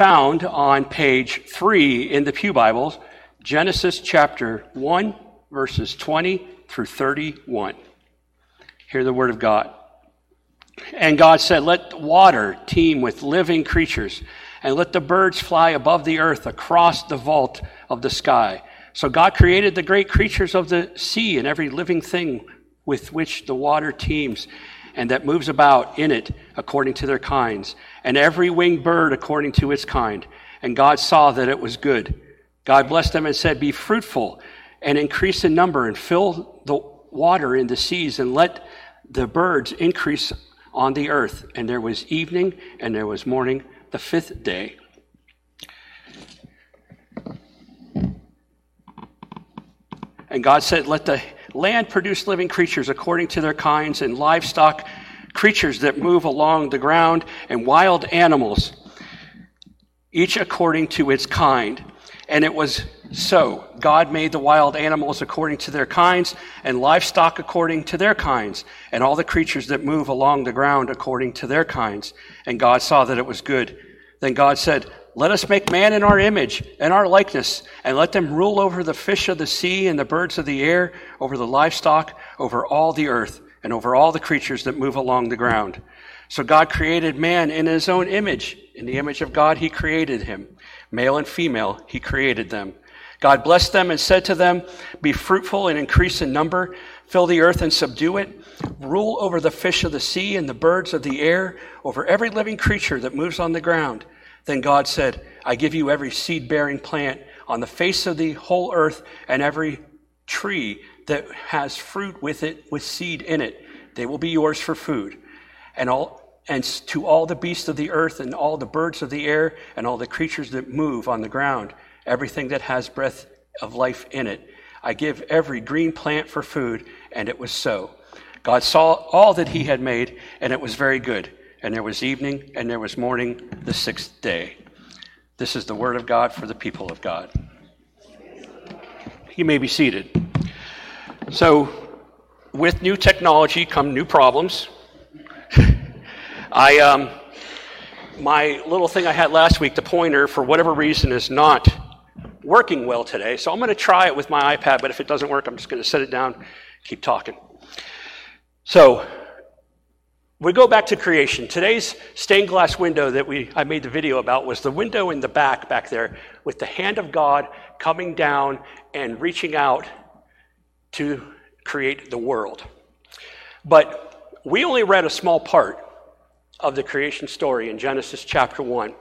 found on page 3 in the Pew Bibles, Genesis chapter 1, verses 20 through 31. Hear the word of God. And God said, Let water teem with living creatures, and let the birds fly above the earth across the vault of the sky. So God created the great creatures of the sea and every living thing with which the water teems and that moves about in it according to their kinds, and every winged bird according to its kind. And God saw that it was good. God blessed them and said, Be fruitful and increase in number and fill the water in the seas and let the birds increase on the earth. And there was evening and there was morning the fifth day. And God said, Let the land produce living creatures according to their kinds, and livestock, creatures that move along the ground, and wild animals, each according to its kind. And it was so. God made the wild animals according to their kinds, and livestock according to their kinds, and all the creatures that move along the ground according to their kinds. And God saw that it was good. Then God said, let us make man in our image and our likeness, and let them rule over the fish of the sea and the birds of the air, over the livestock, over all the earth, and over all the creatures that move along the ground. So God created man in his own image. In the image of God, he created him. Male and female, he created them. God blessed them and said to them, Be fruitful and increase in number, fill the earth and subdue it, rule over the fish of the sea and the birds of the air, over every living creature that moves on the ground. Then God said, I give you every seed bearing plant on the face of the whole earth and every tree that has fruit with it, with seed in it. They will be yours for food. And all, and to all the beasts of the earth and all the birds of the air and all the creatures that move on the ground, everything that has breath of life in it. I give every green plant for food, and it was so. God saw all that he had made, and it was very good and there was evening, and there was morning the sixth day. This is the word of God for the people of God. You may be seated. So, with new technology come new problems. I, um, my little thing I had last week, the pointer, for whatever reason, is not working well today. So I'm going to try it with my iPad, but if it doesn't work, I'm just going to set it down, keep talking. So, we go back to creation. Today's stained glass window that we, I made the video about was the window in the back, back there, with the hand of God coming down and reaching out to create the world. But we only read a small part of the creation story in Genesis chapter 1.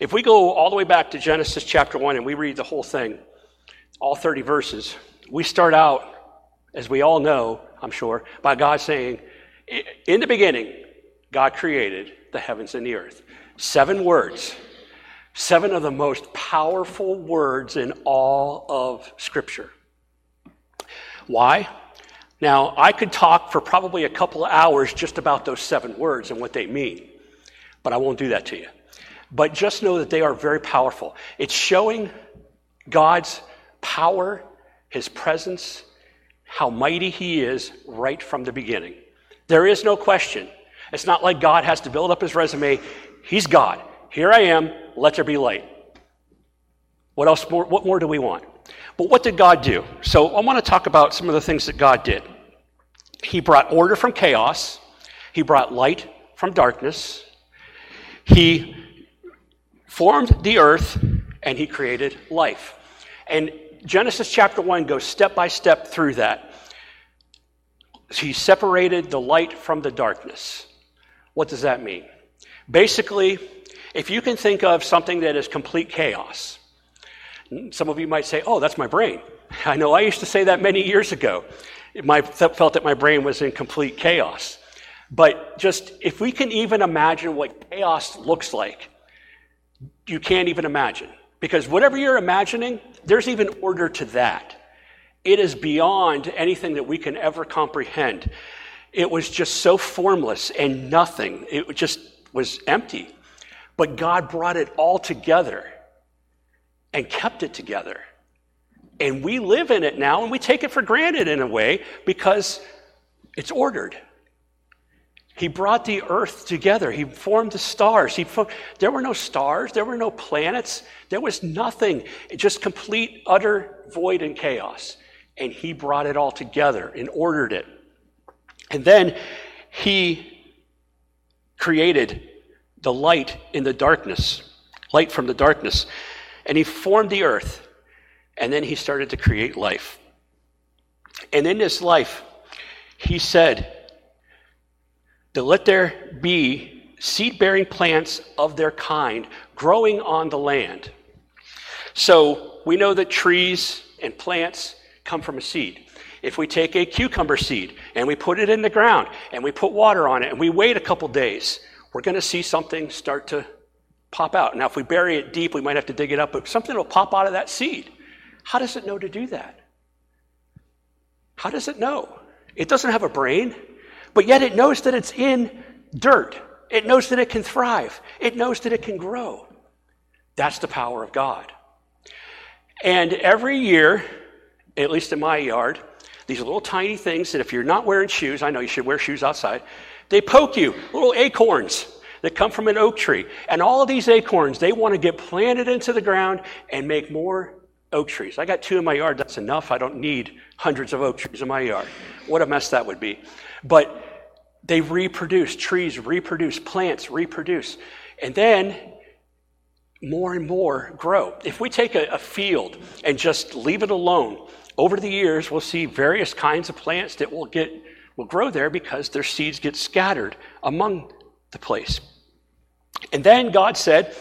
If we go all the way back to Genesis chapter 1 and we read the whole thing, all 30 verses, we start out, as we all know, I'm sure, by God saying, in the beginning, God created the heavens and the earth. Seven words. Seven of the most powerful words in all of Scripture. Why? Now, I could talk for probably a couple of hours just about those seven words and what they mean, but I won't do that to you. But just know that they are very powerful. It's showing God's power, His presence, how mighty He is right from the beginning. There is no question. It's not like God has to build up his resume. He's God. Here I am. Let there be light. What else more, what more do we want? But what did God do? So I want to talk about some of the things that God did. He brought order from chaos. He brought light from darkness. He formed the earth and he created life. And Genesis chapter 1 goes step by step through that. He separated the light from the darkness. What does that mean? Basically, if you can think of something that is complete chaos, some of you might say, oh, that's my brain. I know I used to say that many years ago. I felt that my brain was in complete chaos. But just if we can even imagine what chaos looks like, you can't even imagine. Because whatever you're imagining, there's even order to that. It is beyond anything that we can ever comprehend. It was just so formless and nothing. It just was empty. But God brought it all together and kept it together. And we live in it now and we take it for granted in a way because it's ordered. He brought the earth together. He formed the stars. He there were no stars. There were no planets. There was nothing. Just complete, utter void and chaos. And he brought it all together and ordered it. And then he created the light in the darkness, light from the darkness. And he formed the earth. And then he started to create life. And in this life, he said, to let there be seed bearing plants of their kind growing on the land. So we know that trees and plants come from a seed. If we take a cucumber seed and we put it in the ground and we put water on it and we wait a couple days, we're going to see something start to pop out. Now, if we bury it deep, we might have to dig it up, but something will pop out of that seed. How does it know to do that? How does it know? It doesn't have a brain. But yet it knows that it's in dirt. It knows that it can thrive. It knows that it can grow. That's the power of God. And every year, at least in my yard, these little tiny things that if you're not wearing shoes, I know you should wear shoes outside, they poke you, little acorns that come from an oak tree. And all of these acorns, they want to get planted into the ground and make more oak trees. I got two in my yard, that's enough. I don't need hundreds of oak trees in my yard. What a mess that would be. But they reproduce, trees reproduce, plants reproduce. And then more and more grow. If we take a, a, field and just leave it alone, over the years we'll see various kinds of plants that will get will grow there because their seeds get scattered among the place. And then God said,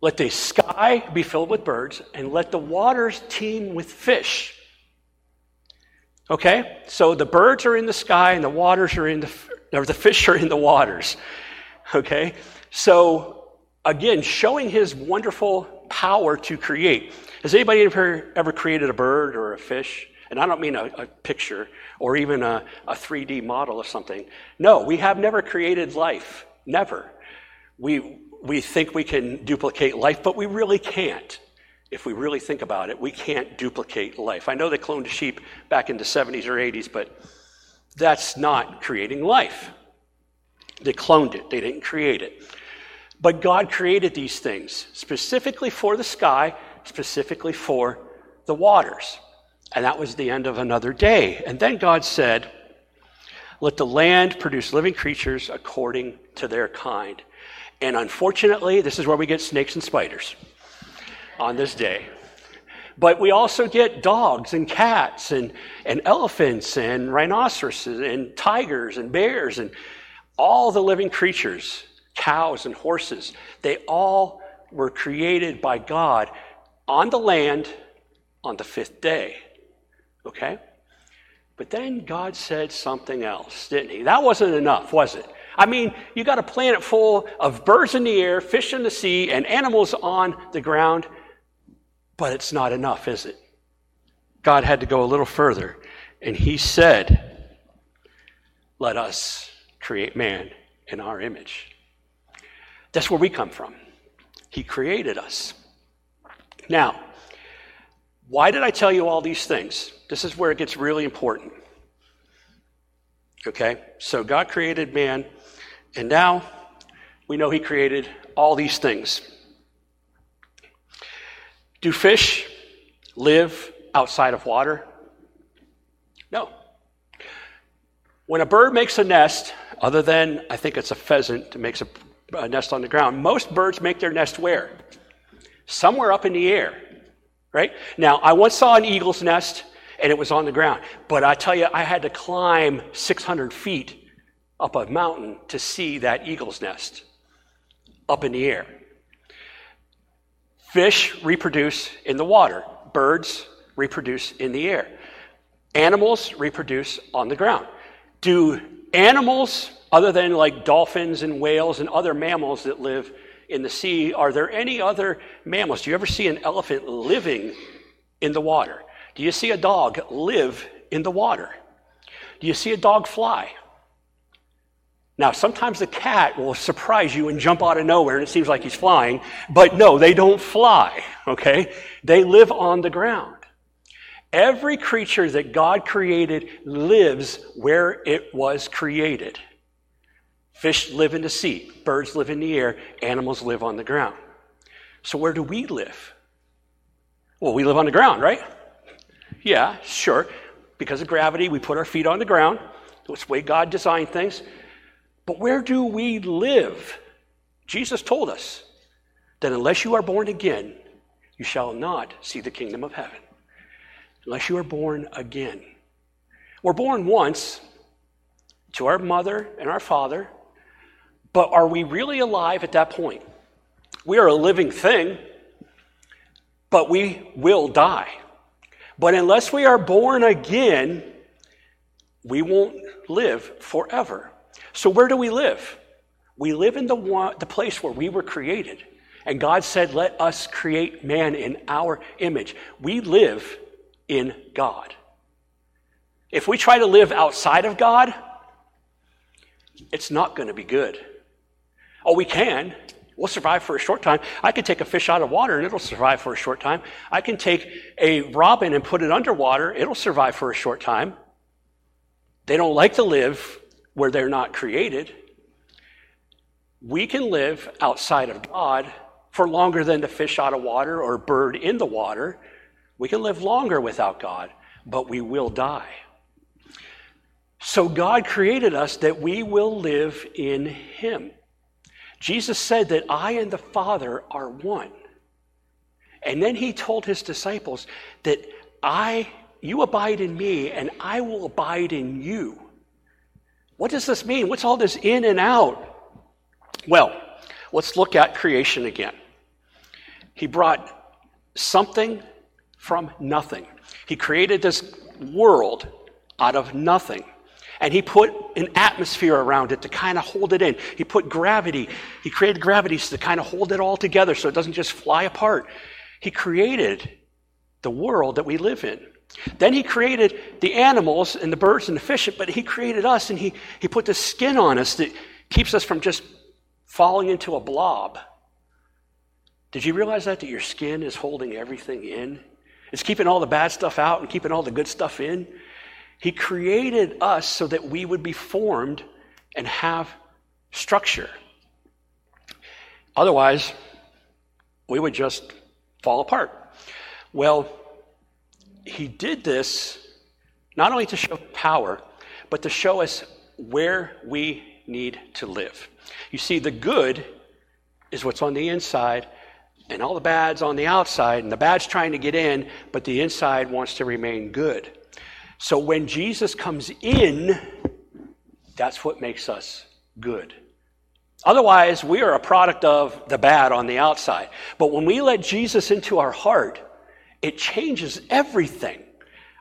Let the sky be filled with birds, and let the waters teem with fish. Okay? So the birds are in the sky and the waters are in the, or the fish are in the waters. Okay? So again, showing his wonderful power to create. Has anybody ever, ever created a bird or a fish? And I don't mean a, a picture or even a, a 3D model of something. No, we have never created life. Never. We, we think we can duplicate life, but we really can't if we really think about it, we can't duplicate life. I know they cloned a sheep back in the 70s or 80s, but that's not creating life. They cloned it, they didn't create it. But God created these things specifically for the sky, specifically for the waters. And that was the end of another day. And then God said, Let the land produce living creatures according to their kind. And unfortunately, this is where we get snakes and spiders on this day. But we also get dogs and cats and, and elephants and rhinoceroses and tigers and bears and all the living creatures, cows and horses. They all were created by God on the land on the fifth day. Okay? But then God said something else, didn't he? That wasn't enough, was it? I mean, you got a planet full of birds in the air, fish in the sea, and animals on the ground. But it's not enough, is it? God had to go a little further, and He said, Let us create man in our image. That's where we come from. He created us. Now, why did I tell you all these things? This is where it gets really important. Okay? So God created man, and now we know He created all these things. Do fish live outside of water? No. When a bird makes a nest, other than I think it's a pheasant that makes a, a nest on the ground, most birds make their nest where? Somewhere up in the air, right? Now, I once saw an eagle's nest and it was on the ground, but I tell you, I had to climb 600 feet up a mountain to see that eagle's nest up in the air. Fish reproduce in the water, birds reproduce in the air, animals reproduce on the ground. Do animals, other than like dolphins and whales and other mammals that live in the sea, are there any other mammals? Do you ever see an elephant living in the water? Do you see a dog live in the water? Do you see a dog fly? Now, sometimes the cat will surprise you and jump out of nowhere and it seems like he's flying, but no, they don't fly, okay? They live on the ground. Every creature that God created lives where it was created. Fish live in the sea, birds live in the air, animals live on the ground. So, where do we live? Well, we live on the ground, right? Yeah, sure. Because of gravity, we put our feet on the ground. That's the way God designed things. But where do we live? Jesus told us that unless you are born again, you shall not see the kingdom of heaven. Unless you are born again. We're born once to our mother and our father, but are we really alive at that point? We are a living thing, but we will die. But unless we are born again, we won't live forever. So, where do we live? We live in the, one, the place where we were created. And God said, Let us create man in our image. We live in God. If we try to live outside of God, it's not going to be good. Oh, we can. We'll survive for a short time. I can take a fish out of water and it'll survive for a short time. I can take a robin and put it underwater, it'll survive for a short time. They don't like to live where they're not created. We can live outside of God for longer than the fish out of water or bird in the water. We can live longer without God, but we will die. So God created us that we will live in Him. Jesus said that I and the Father are one. And then he told his disciples that I, you abide in me, and I will abide in you. What does this mean? What's all this in and out? Well, let's look at creation again. He brought something from nothing. He created this world out of nothing. And he put an atmosphere around it to kind of hold it in. He put gravity. He created gravity to kind of hold it all together so it doesn't just fly apart. He created the world that we live in. Then he created the animals and the birds and the fish, but he created us and he, he put the skin on us that keeps us from just falling into a blob. Did you realize that? That your skin is holding everything in? It's keeping all the bad stuff out and keeping all the good stuff in. He created us so that we would be formed and have structure. Otherwise, we would just fall apart. Well, he did this not only to show power, but to show us where we need to live. You see, the good is what's on the inside, and all the bad's on the outside, and the bad's trying to get in, but the inside wants to remain good. So when Jesus comes in, that's what makes us good. Otherwise, we are a product of the bad on the outside. But when we let Jesus into our heart, it changes everything.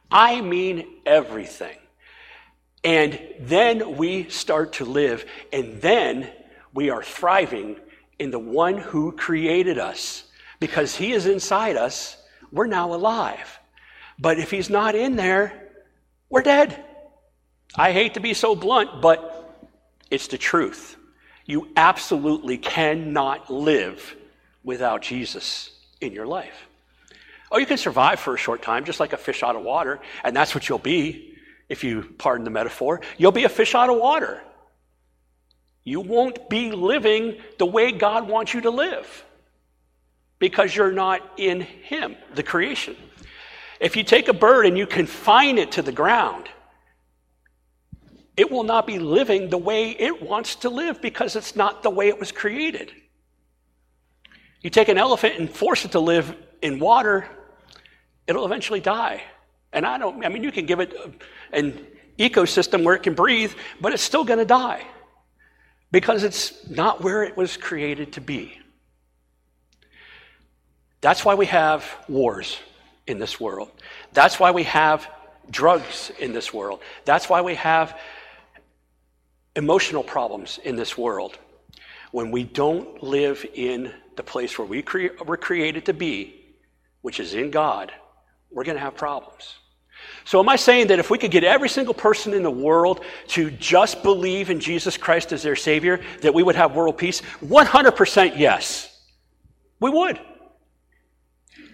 I mean, everything. And then we start to live, and then we are thriving in the one who created us. Because he is inside us, we're now alive. But if he's not in there, we're dead. I hate to be so blunt, but it's the truth. You absolutely cannot live without Jesus in your life. Oh, you can survive for a short time, just like a fish out of water, and that's what you'll be, if you pardon the metaphor. You'll be a fish out of water. You won't be living the way God wants you to live because you're not in Him, the creation. If you take a bird and you confine it to the ground, it will not be living the way it wants to live because it's not the way it was created. You take an elephant and force it to live in water, it'll eventually die. And I don't, I mean, you can give it an ecosystem where it can breathe, but it's still going to die because it's not where it was created to be. That's why we have wars in this world. That's why we have drugs in this world. That's why we have emotional problems in this world. When we don't live in the place where we cre- were created to be, which is in God, we're going to have problems. So, am I saying that if we could get every single person in the world to just believe in Jesus Christ as their Savior, that we would have world peace? 100% yes. We would.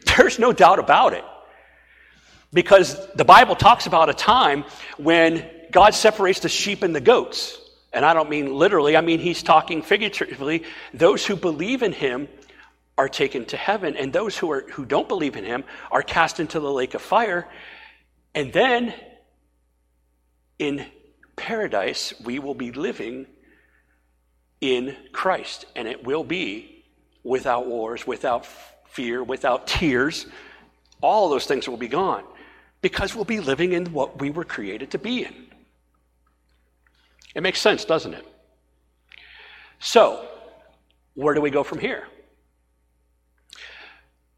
There's no doubt about it. Because the Bible talks about a time when God separates the sheep and the goats. And I don't mean literally, I mean he's talking figuratively. Those who believe in him are taken to heaven, and those who, are, who don't believe in him are cast into the lake of fire. And then in paradise, we will be living in Christ, and it will be without wars, without fear, without tears. All those things will be gone because we'll be living in what we were created to be in. It makes sense, doesn't it? So, where do we go from here?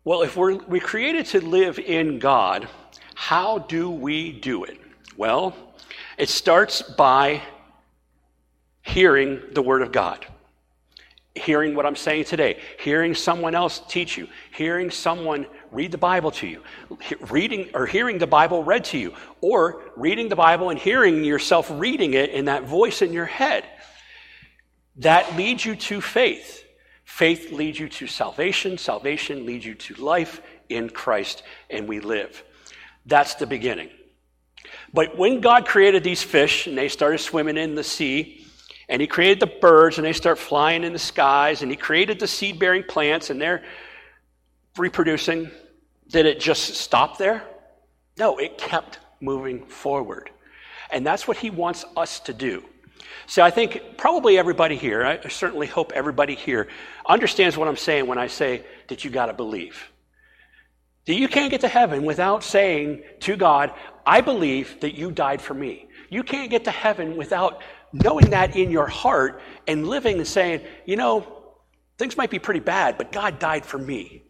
Well, if we're, we're created to live in God, how do we do it? Well, it starts by hearing the Word of God, hearing what I'm saying today, hearing someone else teach you, hearing someone read the Bible to you, reading or hearing the Bible read to you, or reading the Bible and hearing yourself reading it in that voice in your head. That leads you to faith. Faith leads you to salvation. Salvation leads you to life in Christ, and we live. That's the beginning. But when God created these fish and they started swimming in the sea, and He created the birds and they start flying in the skies, and He created the seed bearing plants and they're reproducing, did it just stop there? No, it kept moving forward. And that's what He wants us to do. See, I think probably everybody here, I certainly hope everybody here understands what I'm saying when I say that you got to believe. That you can't get to heaven without saying to God, I believe that you died for me. You can't get to heaven without knowing that in your heart and living and saying, you know, things might be pretty bad, but God died for me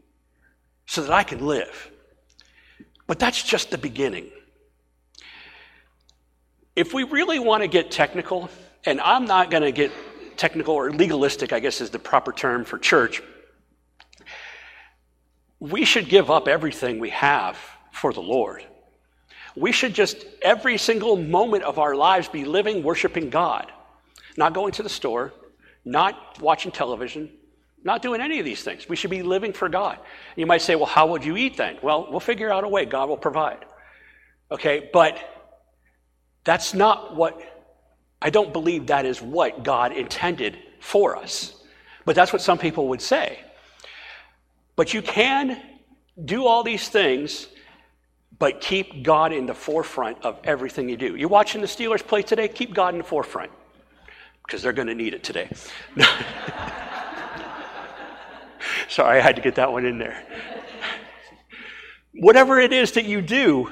so that I can live. But that's just the beginning. If we really want to get technical, and I'm not going to get technical or legalistic, I guess is the proper term for church, we should give up everything we have for the Lord. We should just, every single moment of our lives, be living, worshiping God. Not going to the store, not watching television, not doing any of these things. We should be living for God. You might say, well, how would you eat then? Well, we'll figure out a way. God will provide. Okay, but that's not what, I don't believe that is what God intended for us. But that's what some people would say. But you can do all these things, but keep God in the forefront of everything you do. You're watching the Steelers play today, keep God in the forefront because they're going to need it today. Sorry, I had to get that one in there. Whatever it is that you do,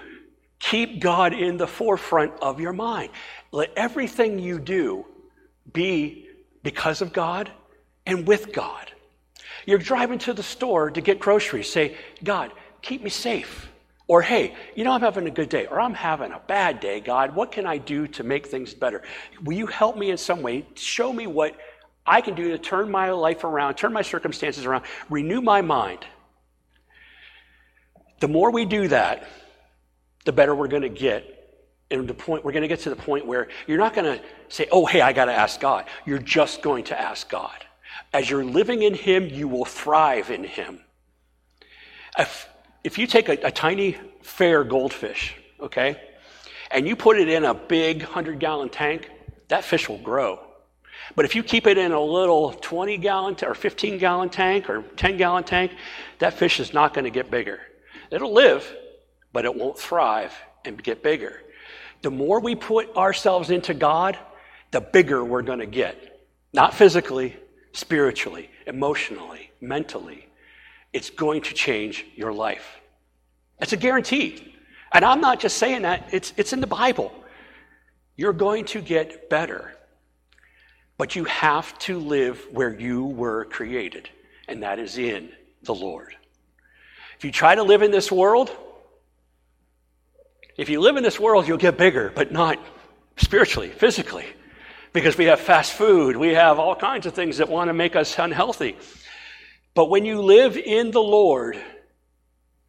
keep God in the forefront of your mind. Let everything you do be because of God and with God. You're driving to the store to get groceries. Say, God, keep me safe. Or, hey, you know, I'm having a good day, or I'm having a bad day, God. What can I do to make things better? Will you help me in some way? Show me what I can do to turn my life around, turn my circumstances around, renew my mind. The more we do that, the better we're going to get. And the point, we're going to get to the point where you're not going to say, oh, hey, I got to ask God. You're just going to ask God. As you're living in Him, you will thrive in Him. If, if you take a, a tiny, fair goldfish, okay, and you put it in a big 100 gallon tank, that fish will grow. But if you keep it in a little 20 gallon t- or 15 gallon tank or 10 gallon tank, that fish is not going to get bigger. It'll live, but it won't thrive and get bigger. The more we put ourselves into God, the bigger we're going to get. Not physically, spiritually, emotionally, mentally. It's going to change your life. It's a guarantee. And I'm not just saying that, it's, it's in the Bible. You're going to get better. But you have to live where you were created, and that is in the Lord. If you try to live in this world, if you live in this world, you'll get bigger, but not spiritually, physically, because we have fast food, we have all kinds of things that want to make us unhealthy. But when you live in the Lord,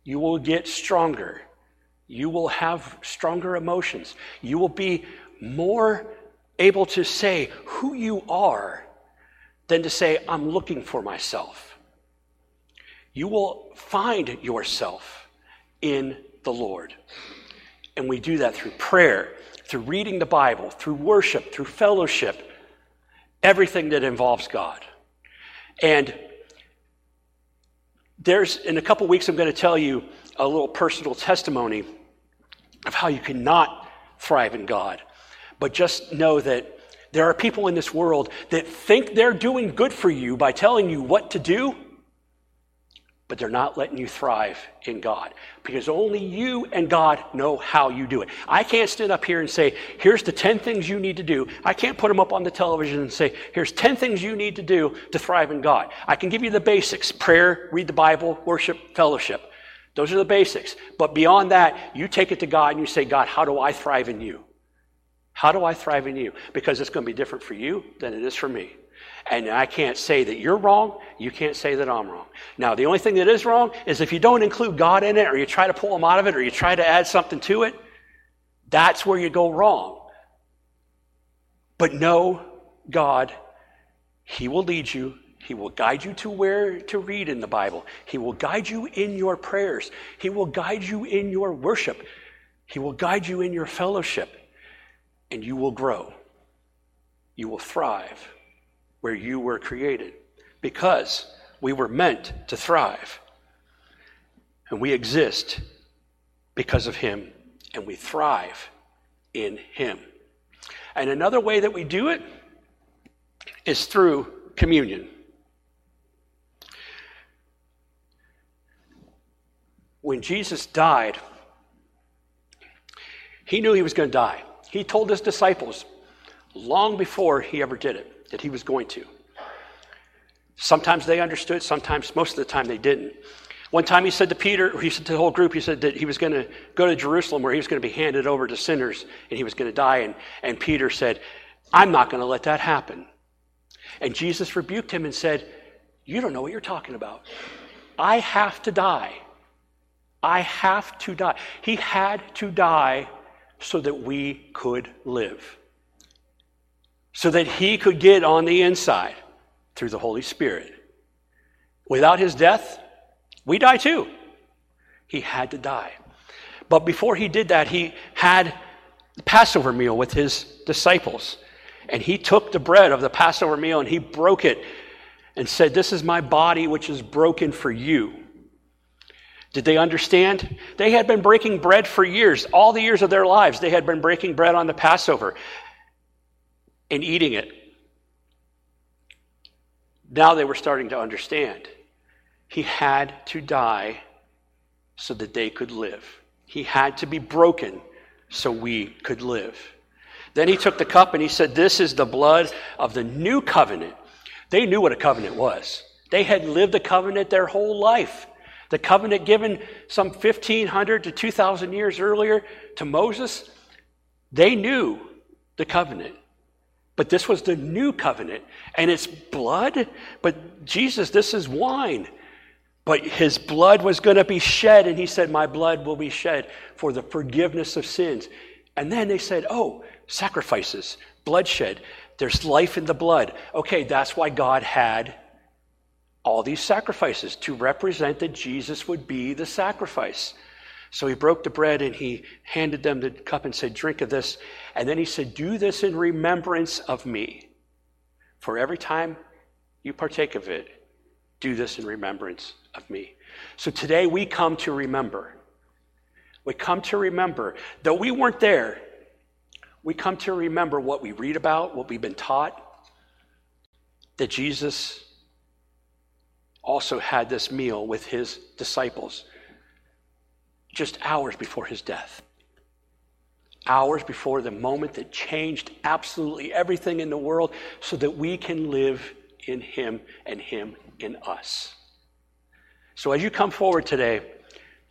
you will get stronger. You will have stronger emotions. You will be more able to say who you are than to say, I'm looking for myself. You will find yourself in the Lord. And we do that through prayer, through reading the Bible, through worship, through fellowship, everything that involves God. And there's, in a couple weeks, I'm going to tell you a little personal testimony of how you cannot thrive in God. But just know that there are people in this world that think they're doing good for you by telling you what to do, but they're not letting you thrive in God because only you and God know how you do it. I can't stand up here and say, here's the 10 things you need to do. I can't put them up on the television and say, here's 10 things you need to do to thrive in God. I can give you the basics prayer, read the Bible, worship, fellowship. Those are the basics. But beyond that, you take it to God and you say, God, how do I thrive in you? How do I thrive in you? Because it's going to be different for you than it is for me. And I can't say that you're wrong. You can't say that I'm wrong. Now, the only thing that is wrong is if you don't include God in it, or you try to pull him out of it, or you try to add something to it, that's where you go wrong. But know God, He will lead you. He will guide you to where to read in the Bible. He will guide you in your prayers. He will guide you in your worship. He will guide you in your fellowship. And you will grow. You will thrive where you were created because we were meant to thrive. And we exist because of Him, and we thrive in Him. And another way that we do it is through communion. When Jesus died, he knew he was going to die. He told his disciples long before he ever did it that he was going to. Sometimes they understood, sometimes, most of the time, they didn't. One time he said to Peter, he said to the whole group, he said that he was going to go to Jerusalem where he was going to be handed over to sinners and he was going to die. And, and Peter said, I'm not going to let that happen. And Jesus rebuked him and said, You don't know what you're talking about. I have to die. I have to die. He had to die so that we could live so that he could get on the inside through the Holy Spirit. Without his death, we die too. He had to die. But before he did that, he had the Passover meal with his disciples. And he took the bread of the Passover meal and he broke it and said, This is my body which is broken for you. Did they understand? They had been breaking bread for years. All the years of their lives, they had been breaking bread on the Passover and eating it. Now they were starting to understand. He had to die so that they could live. He had to be broken so we could live. Then he took the cup and he said, This is the blood of the new covenant. They knew what a covenant was. They had lived a covenant their whole life. The covenant given some 1500 to 2000 years earlier to Moses, they knew the covenant. But this was the new covenant, and it's blood. But Jesus, this is wine. But his blood was going to be shed, and he said, My blood will be shed for the forgiveness of sins. And then they said, Oh, sacrifices, bloodshed. There's life in the blood. Okay, that's why God had all these sacrifices to represent that Jesus would be the sacrifice. So he broke the bread and he handed them the cup and said, Drink of this. And then he said, Do this in remembrance of me. For every time you partake of it, do this in remembrance of me. So today we come to remember. We come to remember, though we weren't there, we come to remember what we read about, what we've been taught, that Jesus also had this meal with his disciples just hours before his death. Hours before the moment that changed absolutely everything in the world so that we can live in him and him in us. So as you come forward today,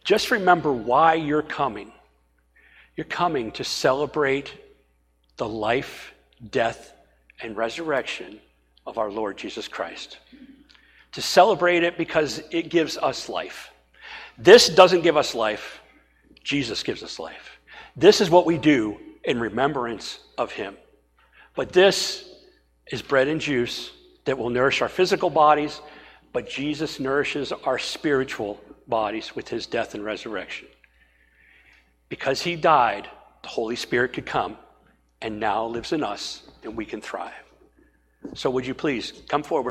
just remember why you're coming. You're coming to celebrate the life, death, and resurrection of our Lord Jesus Christ. To celebrate it because it gives us life. This doesn't give us life, Jesus gives us life. This is what we do in remembrance of Him. But this is bread and juice that will nourish our physical bodies, but Jesus nourishes our spiritual bodies with His death and resurrection. Because He died, the Holy Spirit could come and now lives in us, and we can thrive. So would you please come forward?